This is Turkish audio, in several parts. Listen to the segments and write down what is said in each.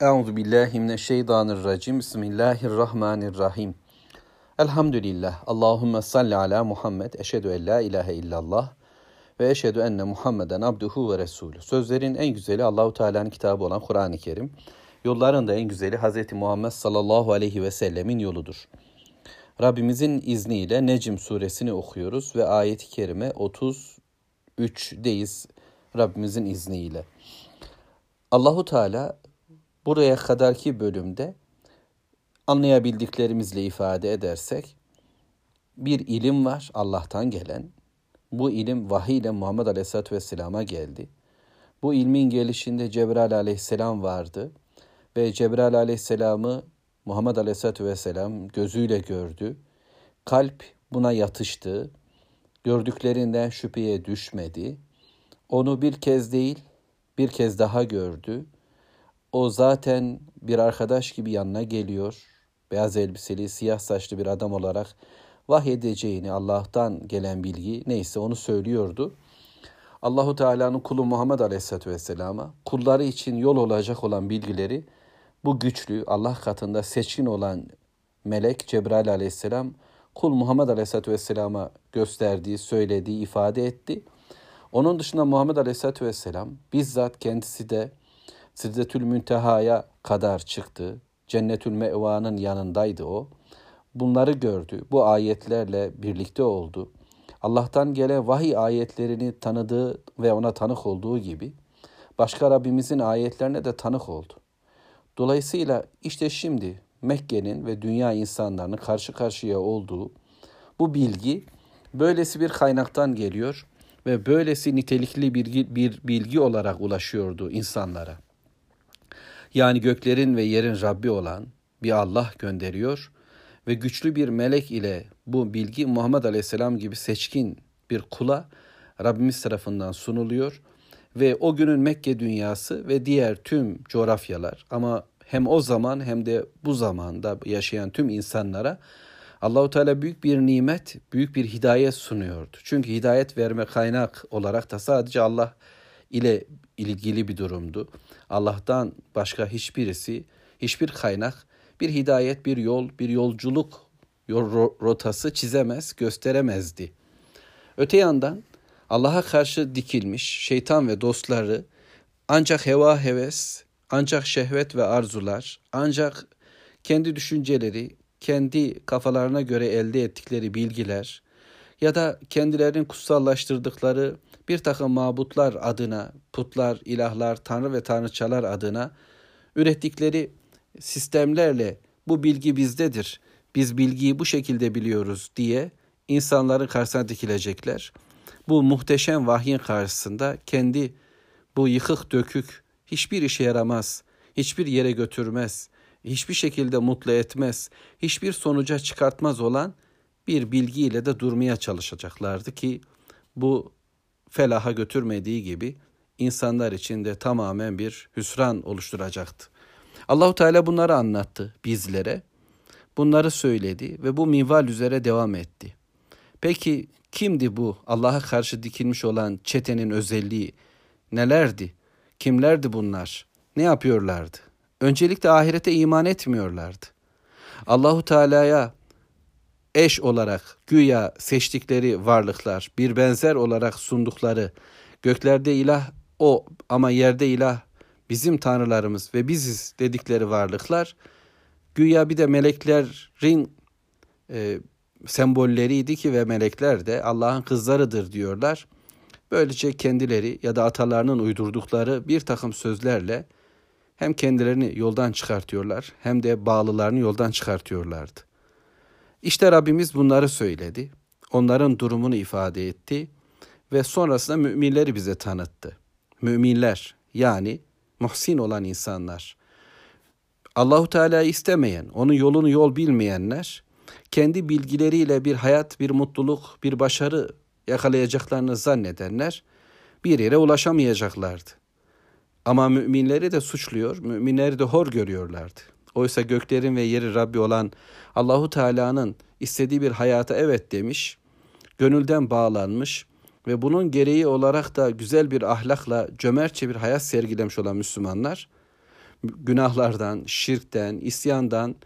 Euzu billahi mineşşeytanirracim. Bismillahirrahmanirrahim. Elhamdülillah. Allahumme salli ala Muhammed. Eşhedü en la ilahe illallah ve eşhedü enne Muhammeden abduhu ve resulü. Sözlerin en güzeli Allahu Teala'nın kitabı olan Kur'an-ı Kerim. Yolların da en güzeli Hz. Muhammed sallallahu aleyhi ve sellemin yoludur. Rabbimizin izniyle Necm suresini okuyoruz ve ayeti kerime 33'deyiz Rabbimizin izniyle. Allahu Teala buraya kadarki bölümde anlayabildiklerimizle ifade edersek bir ilim var Allah'tan gelen. Bu ilim vahiy ile Muhammed Aleyhisselatü Vesselam'a geldi. Bu ilmin gelişinde Cebrail Aleyhisselam vardı ve Cebrail Aleyhisselam'ı Muhammed Aleyhisselatü Vesselam gözüyle gördü. Kalp buna yatıştı. Gördüklerinden şüpheye düşmedi. Onu bir kez değil, bir kez daha gördü. O zaten bir arkadaş gibi yanına geliyor. Beyaz elbiseli, siyah saçlı bir adam olarak vahyedeceğini Allah'tan gelen bilgi neyse onu söylüyordu. Allahu Teala'nın kulu Muhammed Aleyhisselatü Vesselam'a kulları için yol olacak olan bilgileri bu güçlü Allah katında seçkin olan melek Cebrail Aleyhisselam kul Muhammed Aleyhisselatü Vesselam'a gösterdiği, söylediği, ifade etti. Onun dışında Muhammed Aleyhisselatü Vesselam bizzat kendisi de Sidretül Münteha'ya kadar çıktı. Cennetül Meva'nın yanındaydı o. Bunları gördü. Bu ayetlerle birlikte oldu. Allah'tan gelen vahiy ayetlerini tanıdığı ve ona tanık olduğu gibi başka Rabbimizin ayetlerine de tanık oldu. Dolayısıyla işte şimdi Mekke'nin ve dünya insanlarının karşı karşıya olduğu bu bilgi böylesi bir kaynaktan geliyor ve böylesi nitelikli bir, bir bilgi olarak ulaşıyordu insanlara. Yani göklerin ve yerin Rabbi olan bir Allah gönderiyor ve güçlü bir melek ile bu bilgi Muhammed Aleyhisselam gibi seçkin bir kula Rabbimiz tarafından sunuluyor ve o günün Mekke dünyası ve diğer tüm coğrafyalar ama hem o zaman hem de bu zamanda yaşayan tüm insanlara Allahu Teala büyük bir nimet, büyük bir hidayet sunuyordu. Çünkü hidayet verme kaynak olarak da sadece Allah ile ilgili bir durumdu. Allah'tan başka hiçbirisi, hiçbir kaynak bir hidayet, bir yol, bir yolculuk yol rotası çizemez, gösteremezdi. Öte yandan Allah'a karşı dikilmiş şeytan ve dostları ancak heva heves, ancak şehvet ve arzular, ancak kendi düşünceleri, kendi kafalarına göre elde ettikleri bilgiler ya da kendilerinin kutsallaştırdıkları bir takım mabutlar adına, putlar, ilahlar, tanrı ve tanrıçalar adına ürettikleri sistemlerle bu bilgi bizdedir, biz bilgiyi bu şekilde biliyoruz diye insanların karşısına dikilecekler. Bu muhteşem vahyin karşısında kendi bu yıkık dökük, hiçbir işe yaramaz, hiçbir yere götürmez, hiçbir şekilde mutlu etmez, hiçbir sonuca çıkartmaz olan bir bilgiyle de durmaya çalışacaklardı ki bu felaha götürmediği gibi insanlar için de tamamen bir hüsran oluşturacaktı. Allahu Teala bunları anlattı bizlere. Bunları söyledi ve bu minval üzere devam etti. Peki kimdi bu Allah'a karşı dikilmiş olan çetenin özelliği? Nelerdi? Kimlerdi bunlar? Ne yapıyorlardı? Öncelikle ahirete iman etmiyorlardı. Allahu Teala'ya eş olarak güya seçtikleri varlıklar, bir benzer olarak sundukları, göklerde ilah o ama yerde ilah bizim tanrılarımız ve biziz dedikleri varlıklar, güya bir de meleklerin e, sembolleriydi ki ve melekler de Allah'ın kızlarıdır diyorlar. Böylece kendileri ya da atalarının uydurdukları bir takım sözlerle hem kendilerini yoldan çıkartıyorlar hem de bağlılarını yoldan çıkartıyorlardı. İşte Rabbimiz bunları söyledi. Onların durumunu ifade etti ve sonrasında müminleri bize tanıttı. Müminler yani muhsin olan insanlar. Allahu Teala istemeyen, onun yolunu yol bilmeyenler kendi bilgileriyle bir hayat, bir mutluluk, bir başarı yakalayacaklarını zannedenler bir yere ulaşamayacaklardı. Ama müminleri de suçluyor, müminleri de hor görüyorlardı. Oysa göklerin ve yeri Rabbi olan Allahu Teala'nın istediği bir hayata evet demiş, gönülden bağlanmış ve bunun gereği olarak da güzel bir ahlakla cömertçe bir hayat sergilemiş olan Müslümanlar günahlardan, şirkten, isyandan,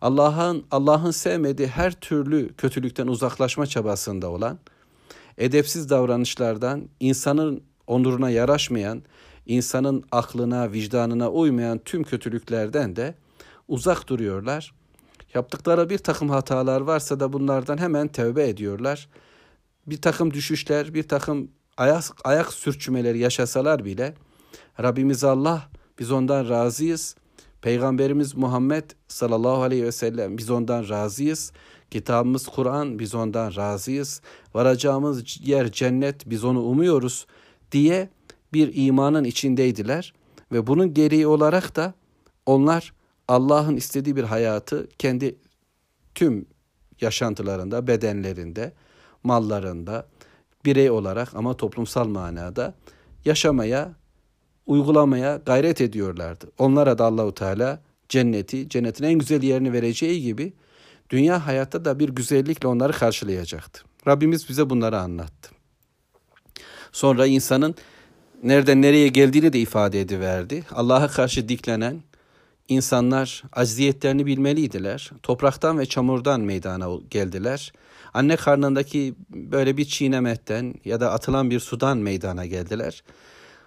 Allah'ın Allah'ın sevmediği her türlü kötülükten uzaklaşma çabasında olan, edepsiz davranışlardan, insanın onuruna yaraşmayan, insanın aklına, vicdanına uymayan tüm kötülüklerden de uzak duruyorlar. Yaptıkları bir takım hatalar varsa da bunlardan hemen tevbe ediyorlar. Bir takım düşüşler, bir takım ayak, ayak sürçmeleri yaşasalar bile Rabbimiz Allah biz ondan razıyız. Peygamberimiz Muhammed sallallahu aleyhi ve sellem biz ondan razıyız. Kitabımız Kur'an biz ondan razıyız. Varacağımız yer cennet biz onu umuyoruz diye bir imanın içindeydiler ve bunun gereği olarak da onlar Allah'ın istediği bir hayatı kendi tüm yaşantılarında, bedenlerinde, mallarında, birey olarak ama toplumsal manada yaşamaya, uygulamaya gayret ediyorlardı. Onlara da Allahu Teala cenneti, cennetin en güzel yerini vereceği gibi dünya hayatta da bir güzellikle onları karşılayacaktı. Rabbimiz bize bunları anlattı. Sonra insanın nereden nereye geldiğini de ifade ediverdi. Allah'a karşı diklenen insanlar acziyetlerini bilmeliydiler. Topraktan ve çamurdan meydana geldiler. Anne karnındaki böyle bir çiğnemetten ya da atılan bir sudan meydana geldiler.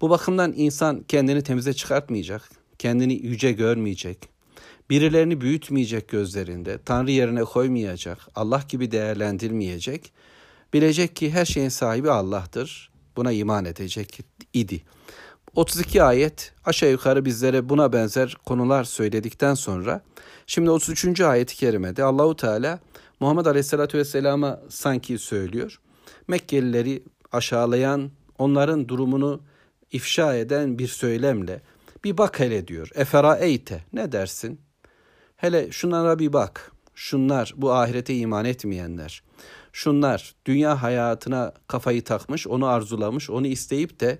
Bu bakımdan insan kendini temize çıkartmayacak, kendini yüce görmeyecek, birilerini büyütmeyecek gözlerinde, Tanrı yerine koymayacak, Allah gibi değerlendirmeyecek, bilecek ki her şeyin sahibi Allah'tır. Buna iman edecek idi. 32 ayet aşağı yukarı bizlere buna benzer konular söyledikten sonra şimdi 33. ayet-i kerimede Allahu Teala Muhammed Aleyhisselatü Vesselam'a sanki söylüyor. Mekkelileri aşağılayan, onların durumunu ifşa eden bir söylemle bir bak hele diyor. Efera eyte ne dersin? Hele şunlara bir bak. Şunlar bu ahirete iman etmeyenler. Şunlar dünya hayatına kafayı takmış, onu arzulamış, onu isteyip de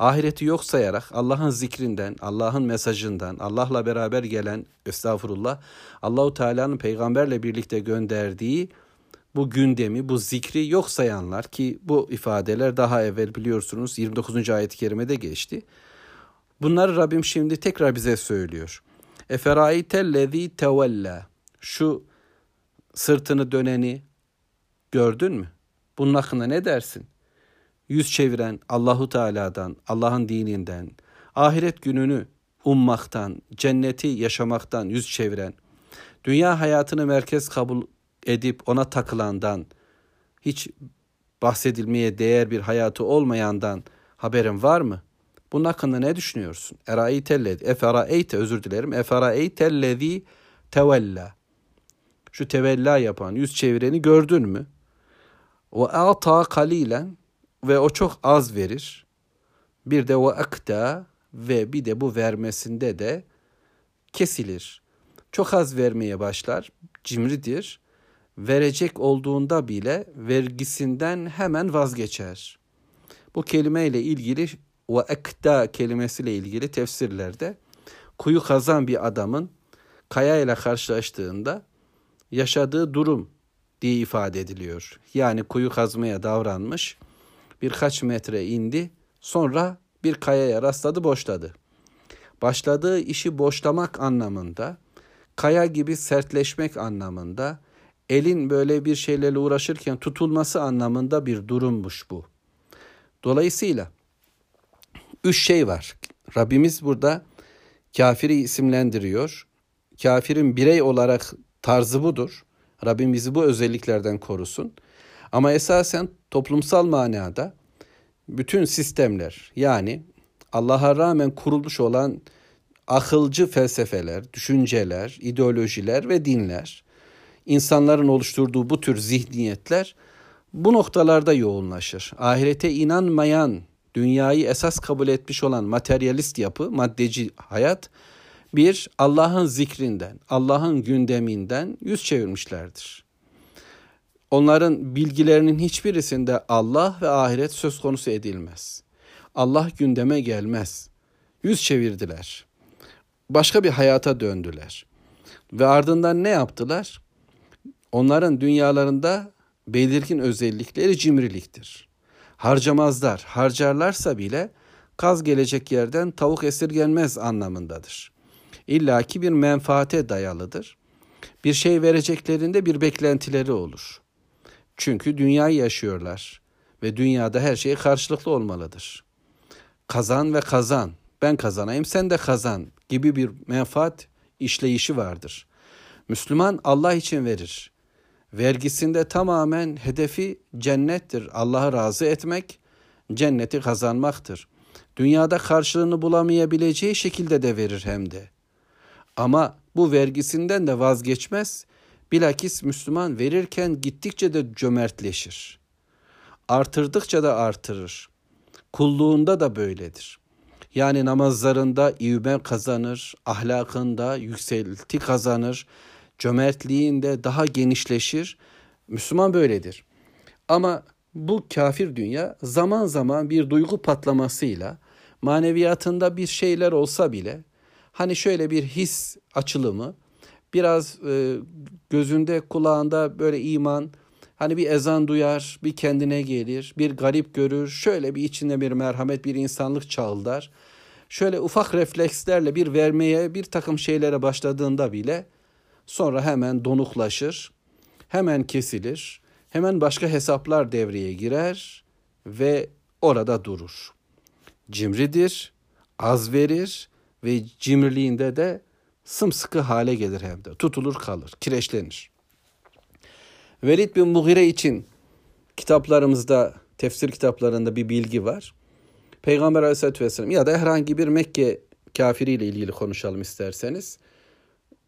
ahireti yok sayarak Allah'ın zikrinden, Allah'ın mesajından, Allah'la beraber gelen estağfurullah, Allahu Teala'nın peygamberle birlikte gönderdiği bu gündemi, bu zikri yok sayanlar ki bu ifadeler daha evvel biliyorsunuz 29. ayet-i kerimede geçti. Bunları Rabbim şimdi tekrar bize söylüyor. Eferaitellezî tevella. Şu sırtını döneni gördün mü? Bunun hakkında ne dersin? Yüz çeviren Allahu Teala'dan, Allah'ın dininden, ahiret gününü ummaktan, cenneti yaşamaktan yüz çeviren, dünya hayatını merkez kabul edip ona takılandan, hiç bahsedilmeye değer bir hayatı olmayandan haberin var mı? Bunun hakkında ne düşünüyorsun? Eraeytellezi, eferaeyte özür dilerim. Eferaeytellezi tevella. Şu tevella yapan, yüz çevireni gördün mü? Ve ata kalilen ve o çok az verir. Bir de ve akta ve bir de bu vermesinde de kesilir. Çok az vermeye başlar, cimridir. Verecek olduğunda bile vergisinden hemen vazgeçer. Bu kelimeyle ilgili ve ekta kelimesiyle ilgili tefsirlerde kuyu kazan bir adamın kaya ile karşılaştığında yaşadığı durum diye ifade ediliyor. Yani kuyu kazmaya davranmış, birkaç metre indi, sonra bir kayaya rastladı, boşladı. Başladığı işi boşlamak anlamında, kaya gibi sertleşmek anlamında, elin böyle bir şeylerle uğraşırken tutulması anlamında bir durummuş bu. Dolayısıyla üç şey var. Rabbimiz burada kafiri isimlendiriyor. Kafirin birey olarak tarzı budur. Rabbim bizi bu özelliklerden korusun. Ama esasen toplumsal manada bütün sistemler yani Allah'a rağmen kurulmuş olan akılcı felsefeler, düşünceler, ideolojiler ve dinler, insanların oluşturduğu bu tür zihniyetler bu noktalarda yoğunlaşır. Ahirete inanmayan, dünyayı esas kabul etmiş olan materyalist yapı, maddeci hayat bir Allah'ın zikrinden, Allah'ın gündeminden yüz çevirmişlerdir. Onların bilgilerinin hiçbirisinde Allah ve ahiret söz konusu edilmez. Allah gündeme gelmez. Yüz çevirdiler. Başka bir hayata döndüler. Ve ardından ne yaptılar? Onların dünyalarında belirgin özellikleri cimriliktir. Harcamazlar. Harcarlarsa bile kaz gelecek yerden tavuk esirgenmez anlamındadır. illaki bir menfaate dayalıdır. Bir şey vereceklerinde bir beklentileri olur. Çünkü dünyayı yaşıyorlar ve dünyada her şey karşılıklı olmalıdır. Kazan ve kazan, ben kazanayım sen de kazan gibi bir menfaat işleyişi vardır. Müslüman Allah için verir. Vergisinde tamamen hedefi cennettir. Allah'ı razı etmek, cenneti kazanmaktır. Dünyada karşılığını bulamayabileceği şekilde de verir hem de. Ama bu vergisinden de vazgeçmez. Bilakis Müslüman verirken gittikçe de cömertleşir. Artırdıkça da artırır. Kulluğunda da böyledir. Yani namazlarında ivme kazanır, ahlakında yükselti kazanır, cömertliğinde daha genişleşir. Müslüman böyledir. Ama bu kafir dünya zaman zaman bir duygu patlamasıyla maneviyatında bir şeyler olsa bile hani şöyle bir his açılımı biraz e, gözünde kulağında böyle iman hani bir ezan duyar bir kendine gelir bir garip görür şöyle bir içinde bir merhamet bir insanlık çağıldar şöyle ufak reflekslerle bir vermeye bir takım şeylere başladığında bile sonra hemen donuklaşır hemen kesilir hemen başka hesaplar devreye girer ve orada durur. Cimridir, az verir ve cimriliğinde de sımsıkı hale gelir hem de. Tutulur kalır, kireçlenir. Velid bin Mughire için kitaplarımızda, tefsir kitaplarında bir bilgi var. Peygamber aleyhissalatü vesselam ya da herhangi bir Mekke kafiriyle ilgili konuşalım isterseniz.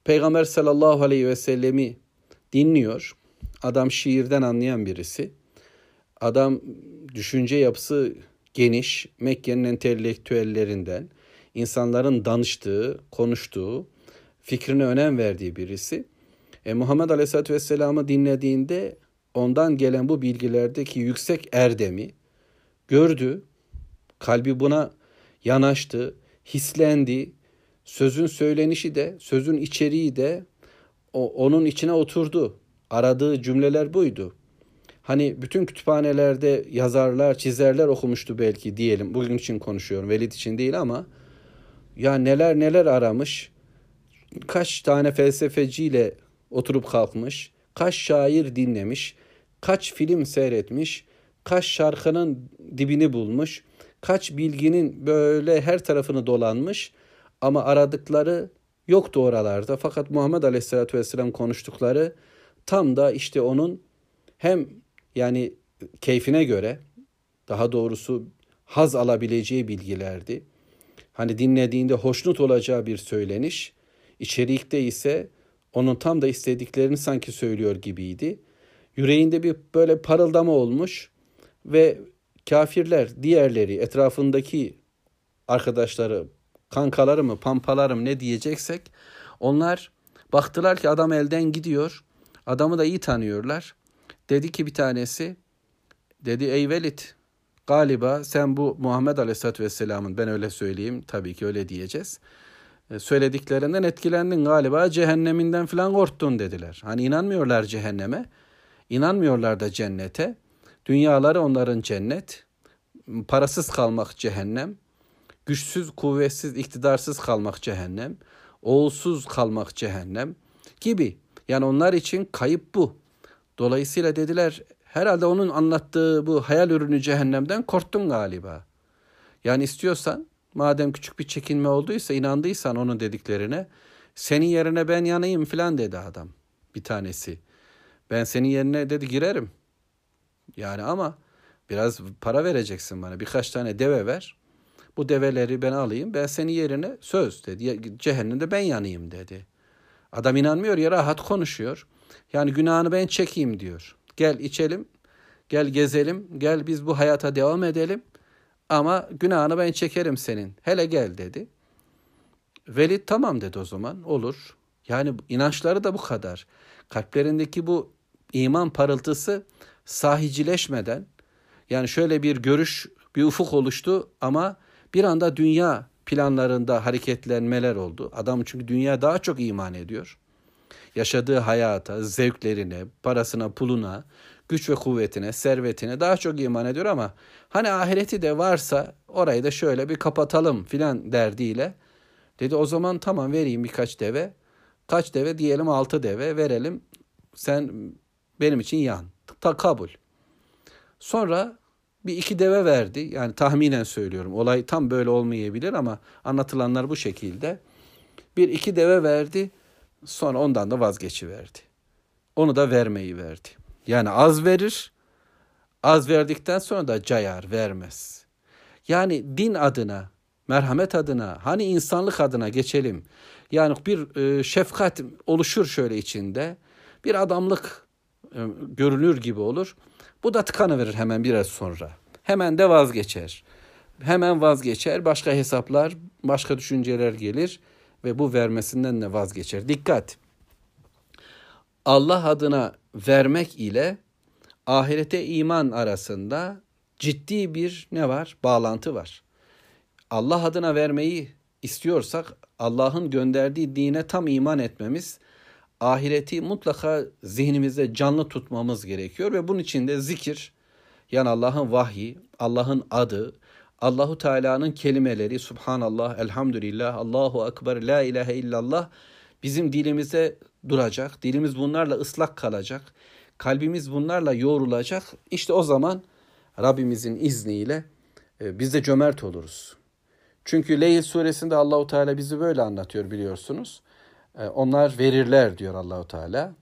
Peygamber sallallahu aleyhi ve sellemi dinliyor. Adam şiirden anlayan birisi. Adam düşünce yapısı geniş, Mekke'nin entelektüellerinden, insanların danıştığı, konuştuğu, fikrine önem verdiği birisi. E, Muhammed Aleyhisselatü Vesselam'ı dinlediğinde ondan gelen bu bilgilerdeki yüksek erdemi gördü. Kalbi buna yanaştı, hislendi. Sözün söylenişi de, sözün içeriği de o, onun içine oturdu. Aradığı cümleler buydu. Hani bütün kütüphanelerde yazarlar, çizerler okumuştu belki diyelim. Bugün için konuşuyorum, Velid için değil ama ya neler neler aramış. Kaç tane felsefeciyle oturup kalkmış, kaç şair dinlemiş, kaç film seyretmiş, kaç şarkının dibini bulmuş, kaç bilginin böyle her tarafını dolanmış ama aradıkları yoktu oralarda. Fakat Muhammed Aleyhisselatü Vesselam konuştukları tam da işte onun hem yani keyfine göre daha doğrusu haz alabileceği bilgilerdi. Hani dinlediğinde hoşnut olacağı bir söyleniş, içerikte ise onun tam da istediklerini sanki söylüyor gibiydi. Yüreğinde bir böyle parıldama olmuş ve kafirler, diğerleri, etrafındaki arkadaşları, kankaları mı, pampaları mı ne diyeceksek onlar baktılar ki adam elden gidiyor. Adamı da iyi tanıyorlar. Dedi ki bir tanesi, dedi ey Velid galiba sen bu Muhammed Aleyhisselatü Vesselam'ın ben öyle söyleyeyim tabii ki öyle diyeceğiz. E, söylediklerinden etkilendin galiba cehenneminden falan korktun dediler. Hani inanmıyorlar cehenneme, inanmıyorlar da cennete. Dünyaları onların cennet, parasız kalmak cehennem, güçsüz, kuvvetsiz, iktidarsız kalmak cehennem, oğulsuz kalmak cehennem gibi. Yani onlar için kayıp bu. Dolayısıyla dediler herhalde onun anlattığı bu hayal ürünü cehennemden korktun galiba. Yani istiyorsan madem küçük bir çekinme olduysa inandıysan onun dediklerine senin yerine ben yanayım filan dedi adam bir tanesi. Ben senin yerine dedi girerim. Yani ama biraz para vereceksin bana birkaç tane deve ver. Bu develeri ben alayım ben senin yerine söz dedi. Cehennemde ben yanayım dedi. Adam inanmıyor ya rahat konuşuyor. Yani günahını ben çekeyim diyor. Gel içelim, gel gezelim, gel biz bu hayata devam edelim. Ama günahını ben çekerim senin. Hele gel dedi. Velid tamam dedi o zaman olur. Yani inançları da bu kadar. Kalplerindeki bu iman parıltısı sahicileşmeden yani şöyle bir görüş, bir ufuk oluştu ama bir anda dünya planlarında hareketlenmeler oldu. Adam çünkü dünya daha çok iman ediyor yaşadığı hayata, zevklerine, parasına, puluna, güç ve kuvvetine, servetine daha çok iman ediyor ama hani ahireti de varsa orayı da şöyle bir kapatalım filan derdiyle Dedi o zaman tamam vereyim birkaç deve. Kaç deve? Diyelim altı deve verelim. Sen benim için yan. Ta kabul. Sonra bir iki deve verdi. Yani tahminen söylüyorum. Olay tam böyle olmayabilir ama anlatılanlar bu şekilde. Bir iki deve verdi. Sonra ondan da vazgeçiverdi. Onu da vermeyi verdi. Yani az verir. Az verdikten sonra da cayar, vermez. Yani din adına, merhamet adına, hani insanlık adına geçelim. Yani bir e, şefkat oluşur şöyle içinde. Bir adamlık e, görünür gibi olur. Bu da tıkanıverir hemen biraz sonra. Hemen de vazgeçer. Hemen vazgeçer. Başka hesaplar, başka düşünceler gelir ve bu vermesinden de vazgeçer. Dikkat! Allah adına vermek ile ahirete iman arasında ciddi bir ne var? Bağlantı var. Allah adına vermeyi istiyorsak Allah'ın gönderdiği dine tam iman etmemiz, ahireti mutlaka zihnimizde canlı tutmamız gerekiyor ve bunun için de zikir, yani Allah'ın vahyi, Allah'ın adı, Allahu Teala'nın kelimeleri, Subhanallah, Elhamdülillah, Allahu Ekber, La ilahe illallah bizim dilimize duracak. Dilimiz bunlarla ıslak kalacak. Kalbimiz bunlarla yoğrulacak. İşte o zaman Rabbimizin izniyle e, biz de cömert oluruz. Çünkü Leyl suresinde Allahu Teala bizi böyle anlatıyor biliyorsunuz. E, onlar verirler diyor Allahu Teala.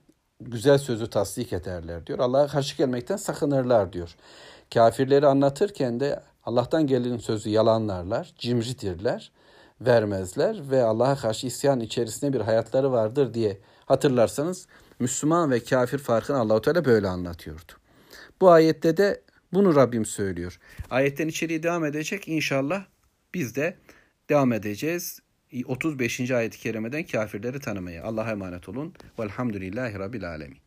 Güzel sözü tasdik ederler diyor. Allah'a karşı gelmekten sakınırlar diyor. Kafirleri anlatırken de Allah'tan gelen sözü yalanlarlar, cimridirler, vermezler ve Allah'a karşı isyan içerisinde bir hayatları vardır diye hatırlarsanız Müslüman ve kafir farkını Allahu Teala böyle anlatıyordu. Bu ayette de bunu Rabbim söylüyor. Ayetten içeriği devam edecek inşallah biz de devam edeceğiz. 35. ayet-i kerimeden kafirleri tanımaya. Allah'a emanet olun. Velhamdülillahi Rabbil Alemin.